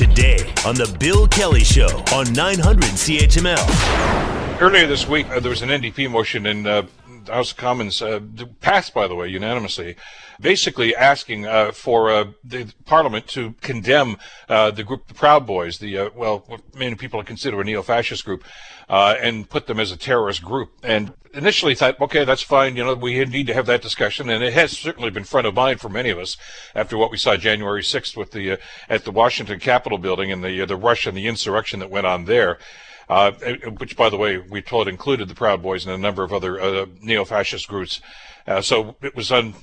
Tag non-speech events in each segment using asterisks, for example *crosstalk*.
today on The Bill Kelly Show on 900 CHML. Earlier this week, uh, there was an NDP motion in uh, House of Commons, uh, passed, by the way, unanimously, basically asking uh, for uh, the Parliament to condemn uh, the group, the Proud Boys, the, uh, well, what many people consider a neo fascist group, uh, and put them as a terrorist group. And initially thought, okay, that's fine. You know, we need to have that discussion, and it has certainly been front of mind for many of us after what we saw January 6th with the at the Washington Capitol building and the the rush and the insurrection that went on there. Uh, which, by the way, we told included the Proud Boys and a number of other uh, neo-fascist groups. Uh, so it was un,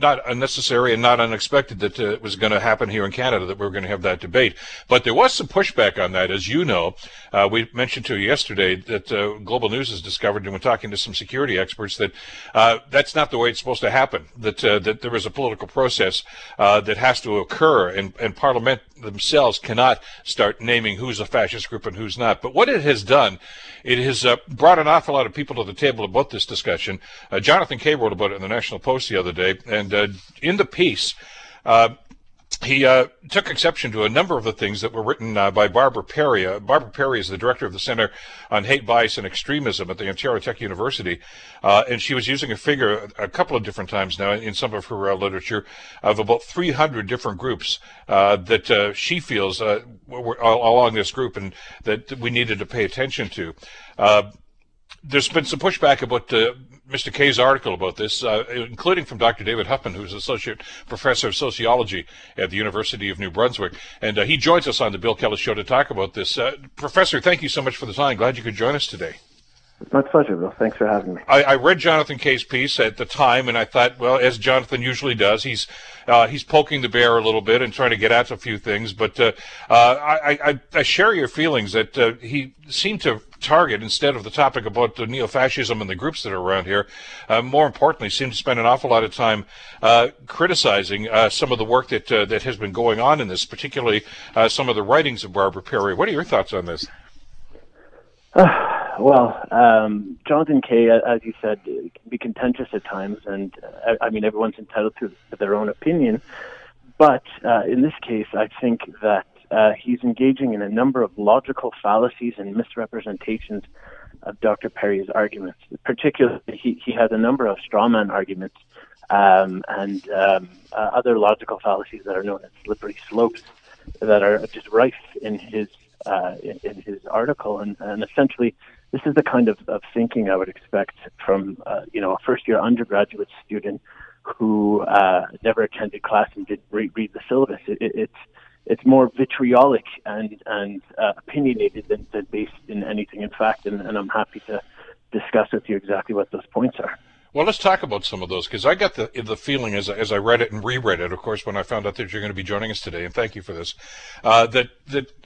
not unnecessary and not unexpected that uh, it was going to happen here in Canada that we were going to have that debate. But there was some pushback on that, as you know. Uh, we mentioned to you yesterday that uh, Global News has discovered, and we're talking to some security experts, that uh, that's not the way it's supposed to happen. That uh, that there is a political process that has to occur, and, and Parliament themselves cannot start naming who's a fascist group and who's not. But what it has done, it has brought an awful lot of people to the table about this discussion. Jonathan Kay wrote about it in the National Post the other day, and uh, in the piece, uh, he uh, took exception to a number of the things that were written uh, by Barbara Perry. Uh, Barbara Perry is the director of the Center on Hate, Bias, and Extremism at the Ontario Tech University, uh, and she was using a figure a couple of different times now in some of her literature of about 300 different groups that she feels were along this group and that we needed to pay attention to there's been some pushback about uh, Mr. Kay's article about this, uh, including from Dr. David Hofmann, who's associate professor of sociology at the University of New Brunswick, and uh, he joins us on the Bill Kelly Show to talk about this. Uh, professor, thank you so much for the time. Glad you could join us today. It's my pleasure, Bill. Thanks for having me. I, I, read Jonathan Kay's piece at the time, and I thought, well, as Jonathan usually does, he's uh, he's poking the bear a little bit and trying to get at a few things. But uh, uh, I, I, I, share your feelings that uh, he seemed to target instead of the topic about the neo-fascism and the groups that are around here. Uh, more importantly, seemed to spend an awful lot of time uh, criticizing some of the work that that has been going on in this, particularly some of the writings of Barbara Perry. What are your thoughts on this? Well, um, Jonathan Kay, as you said, can be contentious at times, and uh, I mean everyone's entitled to their own opinion. But uh, in this case, I think that uh, he's engaging in a number of logical fallacies and misrepresentations of Dr. Perry's arguments. Particularly, he, he has a number of strawman arguments um, and um, uh, other logical fallacies that are known as slippery slopes that are just rife in his uh, in, in, his article, and, and essentially this is the kind of, of thinking I would expect from uh, you know a first year undergraduate student who uh, never attended class and did read, read the syllabus. It, it, it's it's more vitriolic and and uh, opinionated than, than based in anything in fact, and, and I'm happy to discuss with you exactly what those points are. Well, let's talk about some of those because I got the the feeling as as I read it and reread it, of course, when I found out that you're going to be joining us today, and thank you for this. Uh, that that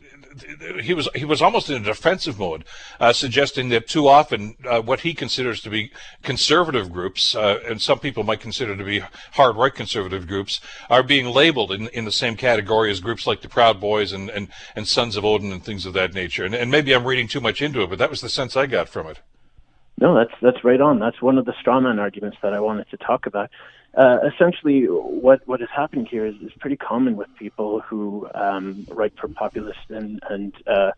he was he was almost in a defensive mode, uh, suggesting that too often uh, what he considers to be conservative groups, uh, and some people might consider to be hard right conservative groups, are being labeled in, in the same category as groups like the Proud Boys and, and, and Sons of Odin and things of that nature. And, and maybe I'm reading too much into it, but that was the sense I got from it. No, that's that's right on. That's one of the strawman arguments that I wanted to talk about uh, essentially, what what is happening here is, is pretty common with people who um, write for populist and and uh,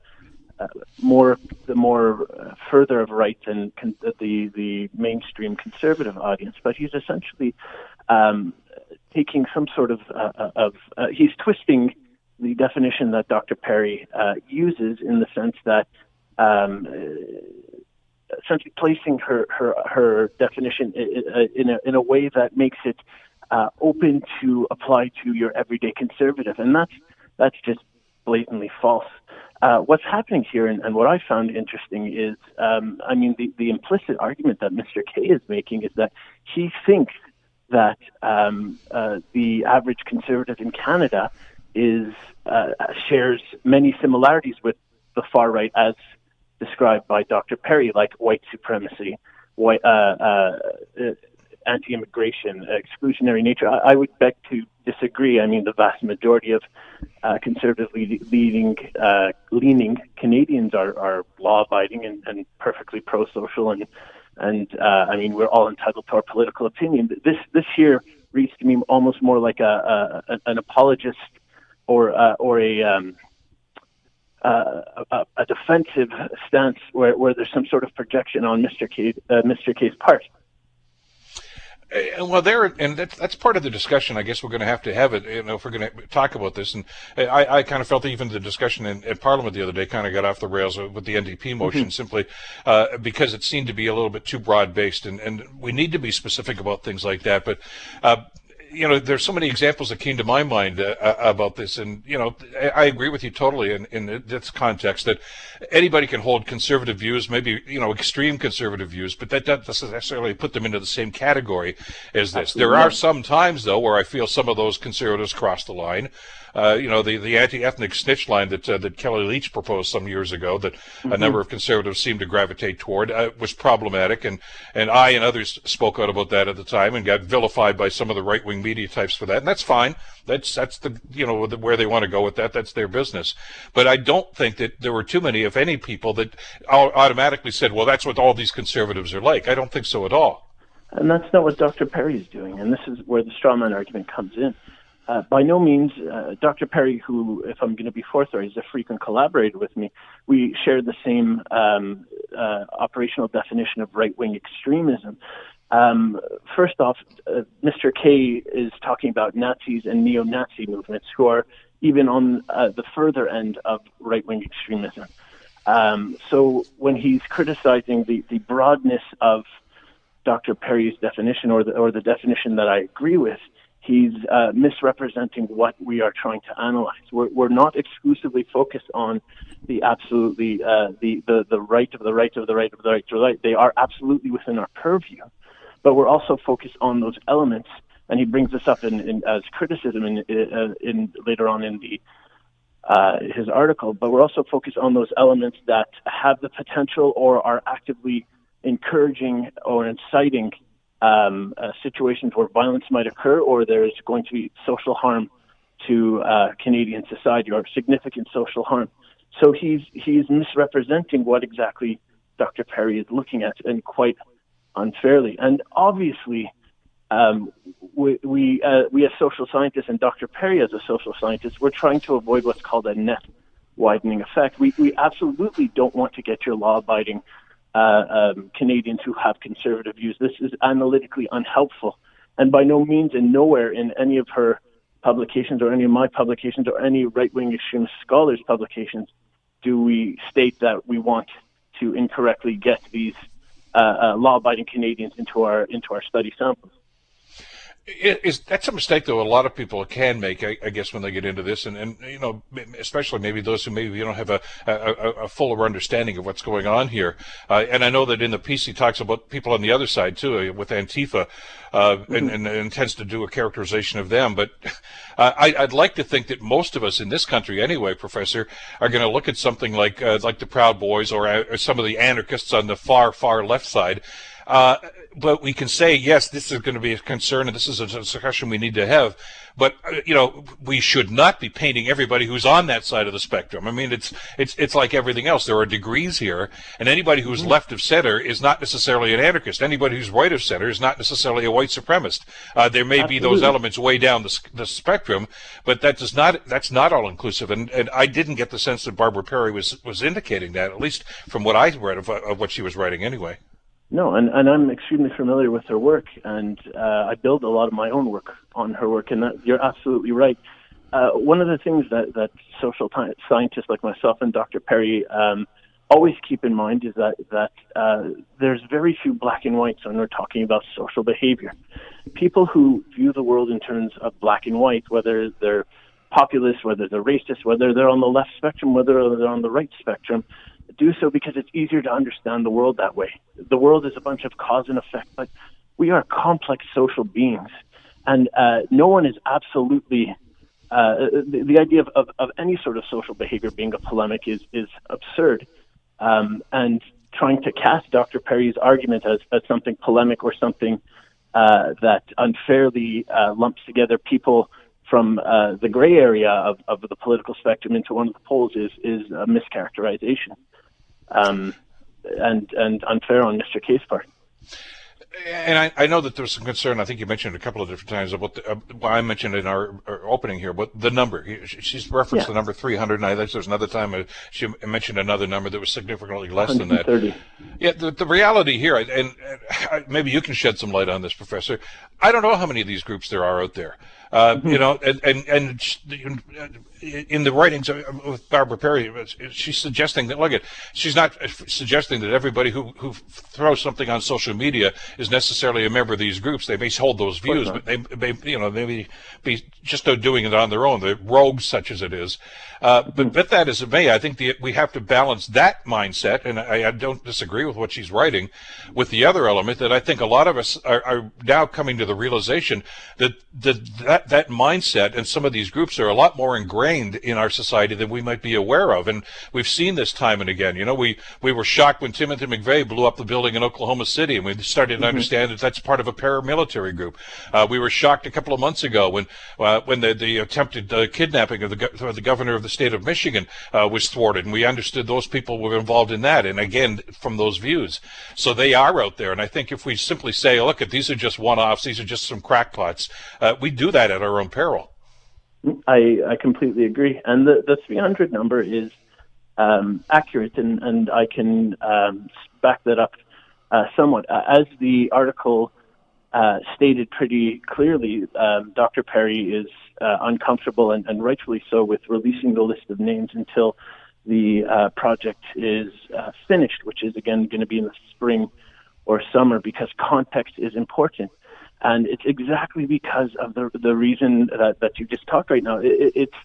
uh, more the more uh, further of right than con- the the mainstream conservative audience. But he's essentially um, taking some sort of uh, uh, of he's twisting the definition that Dr. Perry uses in the sense that. Um, essentially placing her her her definition in a in a way that makes it uh, open to apply to your everyday conservative, and that's that's just blatantly false. Uh, what's happening here, and, and, what I found interesting is, um, I mean, the, the implicit argument that Mr. Kay is making is that he thinks that um, uh, the average conservative in Canada is uh, shares many similarities with the far right as described by Dr. Perry, like white supremacy, white, uh, uh, anti-immigration, exclusionary nature. I, I, would beg to disagree. I mean, the vast majority of uh, conservatively leading, uh, leaning Canadians are, are law-abiding and, and, perfectly pro-social, and and uh, I mean, we're all entitled to our political opinion. This this here reads to me almost more like a, a an apologist or uh, or a um, uh, a, a, defensive stance where, where there's some sort of projection on Mr. Kay, uh, Mr. Kay's part. Well, there, and that's that's part of the discussion. I guess we're going to have to have it. You know, if we're going to talk about this, and I, I kind of felt even the discussion in, in Parliament the other day kind of got off the rails with the NDP motion, mm-hmm. simply uh, because it seemed to be a little bit too broad based, and and we need to be specific about things like that. But uh, you know, there's so many examples that came to my mind uh, uh about this, and you know, I agree with you totally in, in this context that anybody can hold conservative views, maybe you know, extreme conservative views, but that doesn't necessarily put them into the same category as this. Absolutely. There are some times though where I feel some of those conservatives cross the line uh, you know, the, the anti-ethnic snitch line that uh, that Kellie Leitch proposed some years ago that mm-hmm. a number of conservatives seemed to gravitate toward uh, was problematic, and and I and others spoke out about that at the time and got vilified by some of the media types for that, and that's fine. That's that's the you know where they want to go with that. That's their business. But I don't think that there were too many, if any, people that automatically said, "Well, that's what all these conservatives are like." I don't think so at all. And that's not what Dr. Perry is doing, and this is where the strawman argument comes in. Uh, by no means, uh, Dr. Perry, who, if I'm going to be forthright, is a frequent collaborator with me, we share the same um, uh, operational definition of right wing extremism. Um, first off, uh, Mr. Kay is talking about Nazis and neo Nazi movements who are even on uh, the further end of right wing extremism. Um, so when he's criticizing the, the broadness of Dr. Perry's definition or the, or the definition that I agree with, he's uh, misrepresenting what we are trying to analyze. We're, we're not exclusively focused on the absolutely uh, the, the the right of the right of the right of the right of the right. They are absolutely within our purview, but we're also focused on those elements. And he brings this up in, in as criticism in, uh, in later on in the uh, his article. But we're also focused on those elements that have the potential or are actively encouraging or inciting um, uh, situations where violence might occur or there's going to be social harm to uh, Canadian society or significant social harm. So he's he's misrepresenting what exactly Dr. Perry is looking at, and quite unfairly. And obviously, um, we we, uh, we as social scientists and Dr. Perry as a social scientist, we're trying to avoid what's called a net widening effect. We we absolutely don't want to get your law-abiding uh, um, Canadians who have conservative views. This is analytically unhelpful. And by no means and nowhere in any of her publications or any of my publications or any right wing extremist scholars' publications do we state that we want to incorrectly get these uh, uh, law abiding Canadians into our into our study samples. Is that's a mistake though? A lot of people can make, I, I, guess, when they get into this, and, and you know, especially maybe those who maybe you don't have a, a, a fuller understanding of what's going on here. Uh, and I know that in the piece he talks about people on the other side too, uh, with Antifa, uh, mm-hmm. and, and, and, intends to do a characterization of them. But uh, I, would like to think that most of us in this country, anyway, Professor, are going to look at something like uh, like the Proud Boys or, uh, or some of the anarchists on the far far left side uh, but we can say, yes, this is going to be a concern and this is a discussion we need to have. But, uh, you know, we should not be painting everybody who's on that side of the spectrum. I mean, it's, it's, it's like everything else. There are degrees here, and anybody who's mm-hmm. left of center is not necessarily an anarchist. Anybody who's right of center is not necessarily a white supremacist. Uh, there may Absolutely. be those elements way down the, the spectrum, but that does not, that's not all inclusive. And, and I didn't get the sense that Barbara Perry was, was indicating that, at least from what I read of, of what she was writing anyway. No, and, and I'm extremely familiar with her work, and uh, I build a lot of my own work on her work, and that, you're absolutely right. Uh, one of the things that, that social t- scientists like myself and Dr. Perry um, always keep in mind is that, that uh, there's very few black and whites when we're talking about social behavior. People who view the world in terms of black and white, whether they're populist, whether they're racist, whether they're on the left spectrum, whether they're on the right spectrum, do so because it's easier to understand the world that way. The world is a bunch of cause and effect, but we are complex social beings, and uh, no one is absolutely. Uh, the, the, idea of, of, of, any sort of social behavior being a polemic is is absurd, um, and trying to cast Dr. Perry's argument as, as something polemic or something uh, that unfairly uh, lumps together people from uh, the gray area of, of the political spectrum into one of the poles is is a mischaracterization um, and and unfair on Mr. Kay's part. And I, I, know that there's some concern. I think you mentioned a couple of different times about the, uh, well, I mentioned in our, our, opening here, but the number. She's referenced yeah. the number 300, and I think there's another time uh, she mentioned another number that was significantly less than that. Yeah, the, the reality here, and, and, maybe you can shed some light on this, Professor. I don't know how many of these groups there are out there. Uh, mm-hmm. You know, and and, and in the writings of Barbara Perry, she's suggesting that look at she's not suggesting that everybody who who throws something on social media is necessarily a member of these groups. They may hold those views, but they may you know they may be just doing it on their own. The rogues, such as it is. Uh, but but that as it may, I think the, we have to balance that mindset, and I, I, don't disagree with what she's writing, with the other element that I think a lot of us are, are now coming to the realization that, that that that mindset and some of these groups are a lot more ingrained in our society than we might be aware of. And we've seen this time and again. You know, we, we were shocked when Timothy McVeigh blew up the building in Oklahoma City, and we started mm-hmm. understand that that's part of a paramilitary group. Uh, we were shocked a couple of months ago when uh, when the, the attempted uh, kidnapping of the, of the governor of the state of Michigan uh, was thwarted, and we understood those people were involved in that. And again, from those views, so they are out there. And I think if we simply say, "Look, at these are just one-offs; these are just some crackpots," uh, we do that at our own peril. I, I completely agree. And the, the 300 number is um, accurate, and, and I can um, back that up somewhat. As the article uh, stated pretty clearly, um, Dr. Perry is uh, uncomfortable, and, and, rightfully so, with releasing the list of names until the uh, project is uh, finished, which is again going to be in the spring or summer, because context is important. And it's exactly because of the the reason that, that you just talked right now. It, it's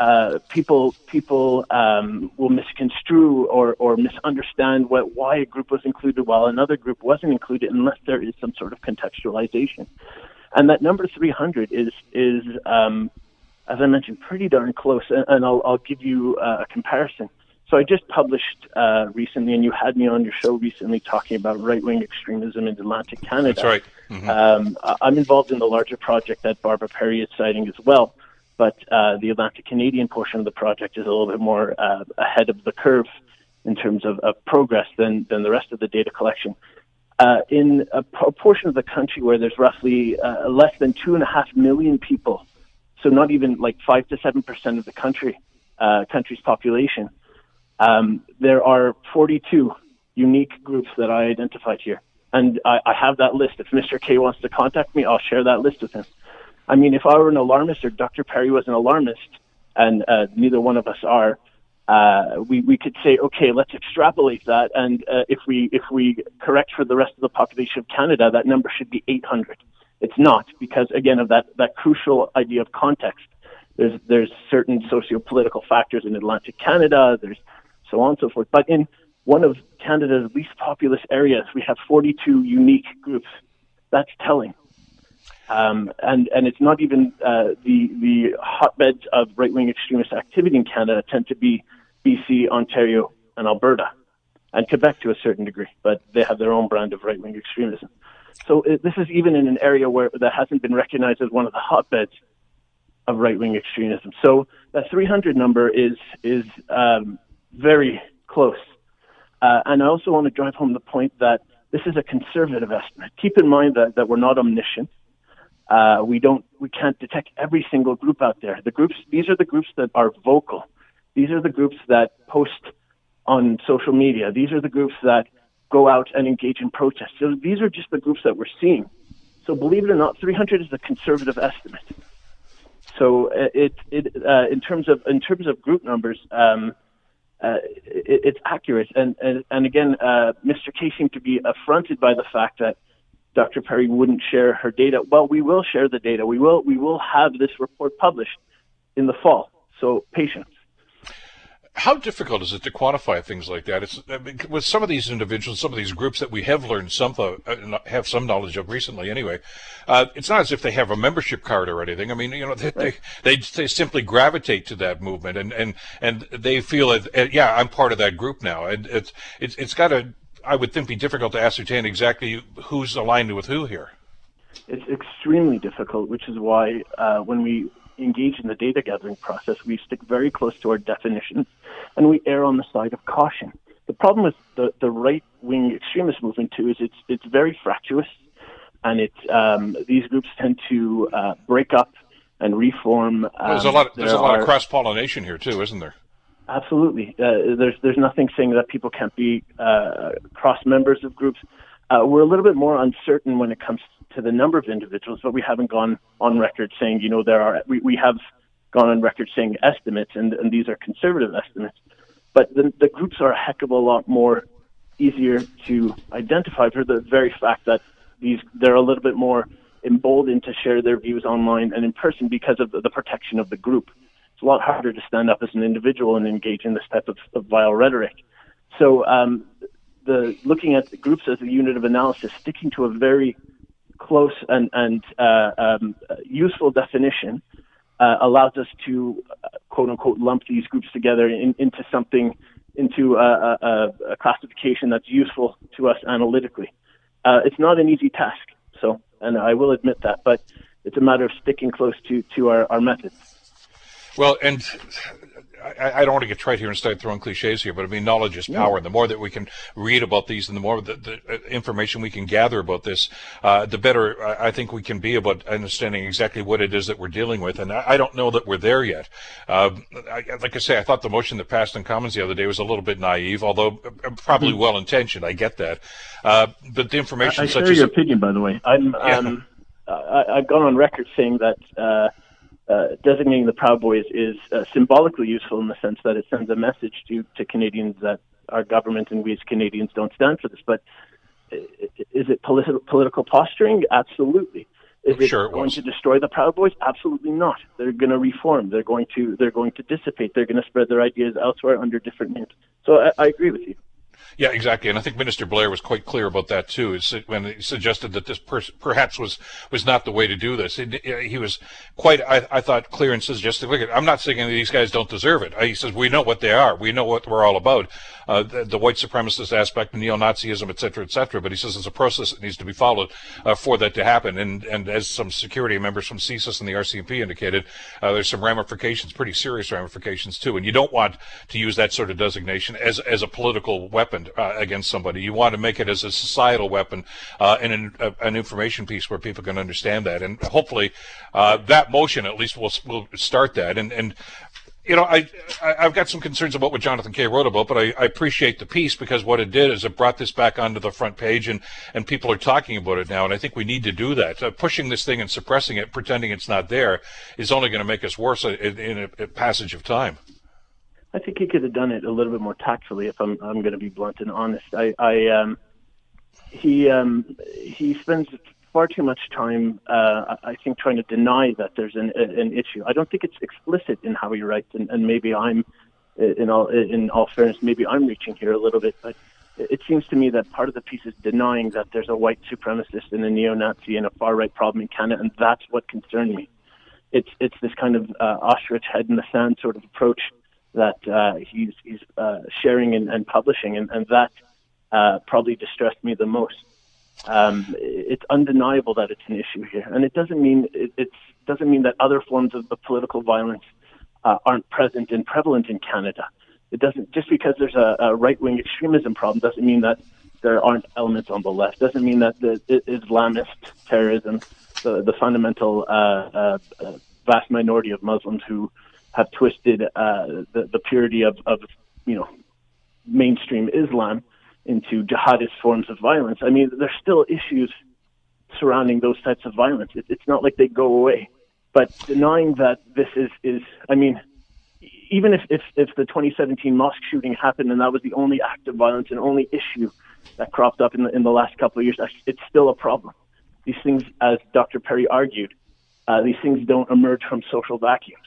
uh, people people um, will misconstrue or, or misunderstand what, why a group was included while another group wasn't included unless there is some sort of contextualization. And that number 300 is is um, as I mentioned, pretty darn close. And, and I'll, I'll give you uh, a comparison. So I just published uh, recently, and you had me on your show recently talking about right wing extremism in Atlantic Canada. That's right. Mm-hmm. Um, I'm involved in the larger project that Barbara Perry is citing as well, but uh, the Atlantic Canadian portion of the project is a little bit more uh, ahead of the curve in terms of, of, progress than, than the rest of the data collection. Uh, in a, portion of the country where there's roughly uh, less than two and a half million people, so not even like five to seven percent of the country uh, country's population, um, there are 42 unique groups that I identified here. And I, I have that list. If Mr. Kay wants to contact me, I'll share that list with him. I mean, if I were an alarmist or Dr. Perry was an alarmist, and uh, neither one of us are, uh, we, we could say, okay, let's extrapolate that, and uh, if we if we correct for the rest of the population of Canada, that number should be 800. It's not because again of that that crucial idea of context. There's there's certain socio-political factors in Atlantic Canada. There's so on and so forth. But in one of Canada's least populous areas, we have 42 unique groups. That's telling. Um, and and it's not even uh, the the hotbeds of right wing extremist activity in Canada tend to be BC, Ontario, and Alberta, and Quebec to a certain degree, but they have their own brand of right wing extremism. So it, this is even in an area where that hasn't been recognized as one of the hotbeds of right wing extremism. So that 300 number is is um, very close. Uh, and I also want to drive home the point that this is a conservative estimate. Keep in mind that, that we're not omniscient. Uh, we don't, we can't detect every single group out there. The groups, these are the groups that are vocal. These are the groups that post on social media. These are the groups that go out and engage in protests. So these are just the groups that we're seeing. So believe it or not, 300 is a conservative estimate. So uh, it, it uh, in terms of in terms of group numbers, um, uh, it, it's accurate. And, and, and again, uh, Mr. Kay seemed to be affronted by the fact that Dr. Perry wouldn't share her data. Well, we will share the data. We will, we will have this report published in the fall. So patience how difficult is it to quantify things like that? It's I mean, with some of these individuals, some of these groups that we have learned some uh, have some knowledge of recently. Anyway, uh, it's not as if they have a membership card or anything. I mean, you know, they they, they, they simply gravitate to that movement, and and and they feel that uh, yeah, I'm part of that group now, and it's it's it's got to I would think be difficult to ascertain exactly who's aligned with who here. It's extremely difficult, which is why uh, when we engage in the data gathering process, we stick very close to our definitions and we err on the side of caution. The problem with the, the right wing extremist movement too is it's it's very fractious, and it um, these groups tend to uh, break up and reform. Um, there's a lot. Of, there's a lot are, of cross pollination here too, isn't there? Absolutely. Uh, there's there's nothing saying that people can't be uh, cross members of groups. Uh, we're a little bit more uncertain when it comes to the number of individuals, but we haven't gone on record saying you know there are. We, we have gone on record saying estimates, and, and these are conservative estimates. But the, the groups are a heck of a lot more easier to identify for the very fact that these they're a little bit more emboldened to share their views online and in person because of the, the protection of the group. It's a lot harder to stand up as an individual and engage in this type of, of vile rhetoric. So, um, the looking at the groups as a unit of analysis, sticking to a very close and, and uh, um, useful definition uh, allows us to uh, quote unquote lump these groups together in, into something, into a, a, a, classification that's useful to us analytically. Uh, it's not an easy task, so, and I will admit that, but it's a matter of sticking close to, to our, our methods. Well, and I, I, don't want to get trite here and start throwing cliches here, but I mean, knowledge is power. And the more that we can read about these and the more the, the uh, information we can gather about this, uh, the better I think we can be about understanding exactly what it is that we're dealing with. And I, I don't know that we're there yet. Uh, I, like I say, I thought the motion that passed in Commons the other day was a little bit naive, although uh, probably mm-hmm. well intentioned. I get that. Uh, but the information I, such share your opinion, by the way. I'm, yeah. um, I, have gone on record saying that uh, uh, designating the Proud Boys is uh, symbolically useful in the sense that it sends a message to, to Canadians that our government and we as Canadians don't stand for this. But is it politi- political posturing? Absolutely. Is it sure it going was. to destroy the Proud Boys? Absolutely not. They're going to reform. They're going to they're going to dissipate. They're going to spread their ideas elsewhere under different names. So I, I agree with you. Yeah, exactly, and I think Minister Blair was quite clear about that too. When he suggested that this per- perhaps was was not the way to do this, he, he was quite, I, I, thought, clear and suggested. Look, I'm not saying these guys don't deserve it. He says we know what they are. We know what we're all about. Uh, the, the, white supremacist aspect, neo-Nazism, et cetera, et cetera. But he says it's a process that needs to be followed uh, for that to happen. And and as some security members from CSIS and the RCMP indicated, uh, there's some ramifications, pretty serious ramifications too. And you don't want to use that sort of designation as as a political weapon uh, against somebody. You want to make it as a societal weapon uh, and an, uh, an, information piece where people can understand that. And hopefully, uh, that motion at least will will start that. And and you know, I, I have got some concerns about what Jonathan Kay wrote about, but I, I, appreciate the piece because what it did is it brought this back onto the front page, and and people are talking about it now, and I think we need to do that. Uh, pushing this thing and suppressing it, pretending it's not there, is only going to make us worse in, in a, a passage of time. I think he could have done it a little bit more tactfully. If I'm I'm going to be blunt and honest, I I um he um he spends far too much time uh, I think trying to deny that there's an an issue. I don't think it's explicit in how he writes, and, and maybe I'm in all in all fairness maybe I'm reaching here a little bit, but it seems to me that part of the piece is denying that there's a white supremacist and a neo-Nazi and a far-right problem in Canada, and that's what concerned me. It's it's this kind of uh, ostrich head in the sand sort of approach that uh, he's he's uh, sharing and, and publishing, and, and that uh, probably distressed me the most. Um, it's undeniable that it's an issue here, and it doesn't mean it it's, doesn't mean that other forms of, of political violence uh, aren't present and prevalent in Canada. It doesn't just because there's a, a right wing extremism problem doesn't mean that there aren't elements on the left. Doesn't mean that the, the Islamist terrorism, the, the fundamental uh, uh, vast minority of Muslims who have twisted uh, the, the purity of, of, you know, mainstream Islam into jihadist forms of violence. I mean, there's still issues surrounding those types of violence. It, it's not like they go away. But denying that this is, is I mean, even if, if, if the 2017 mosque shooting happened and that was the only act of violence and only issue that cropped up in the, in the last couple of years, it's still a problem. These things, as Dr. Perry argued, uh, these things don't emerge from social vacuums.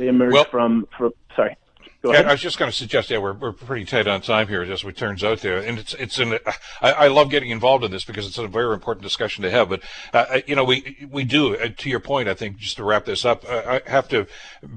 They emerge well, from, from sorry. Go yeah, I was just going to suggest, yeah, we're, we're pretty tight on time here, as it turns out there, and it's it's an I, I love getting involved in this because it's a very important discussion to have. But uh, you know, we we do uh, to your point. I think just to wrap this up, uh, I have to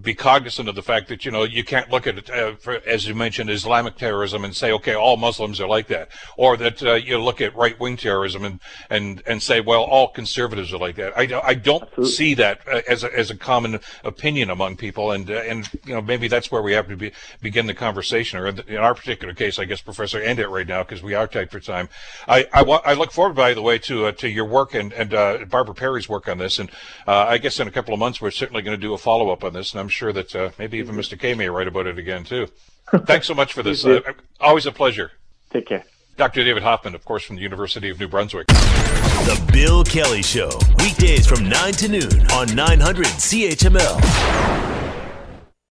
be cognizant of the fact that you know you can't look at it uh, for, as you mentioned Islamic terrorism and say, okay, all Muslims are like that, or that uh, you look at right wing terrorism and and and say, well, all conservatives are like that. I, I don't Absolutely. see that uh, as a, as a common opinion among people, and and you know maybe that's where we have to be begin the conversation, or in our particular case, I guess, Professor, end it right now because we are tight for time. I, I, I, look forward, by the way, to uh, to your work and and uh, Barbara Perry's work on this, and uh, I guess in a couple of months we're certainly going to do a follow up on this, and I'm sure that uh, maybe even Mr. Kay may write about it again too. *laughs* Thanks so much for this. Uh, always a pleasure. Take care. Dr. David Hofmann, of course, from the University of New Brunswick. The Bill Kelly Show, weekdays from 9 to noon on 900 CHML.